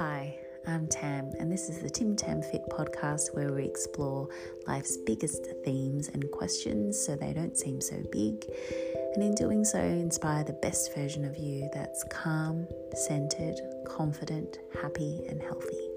Hi, I'm Tam, and this is the Tim Tam Fit podcast where we explore life's biggest themes and questions so they don't seem so big, and in doing so, inspire the best version of you that's calm, centered, confident, happy, and healthy.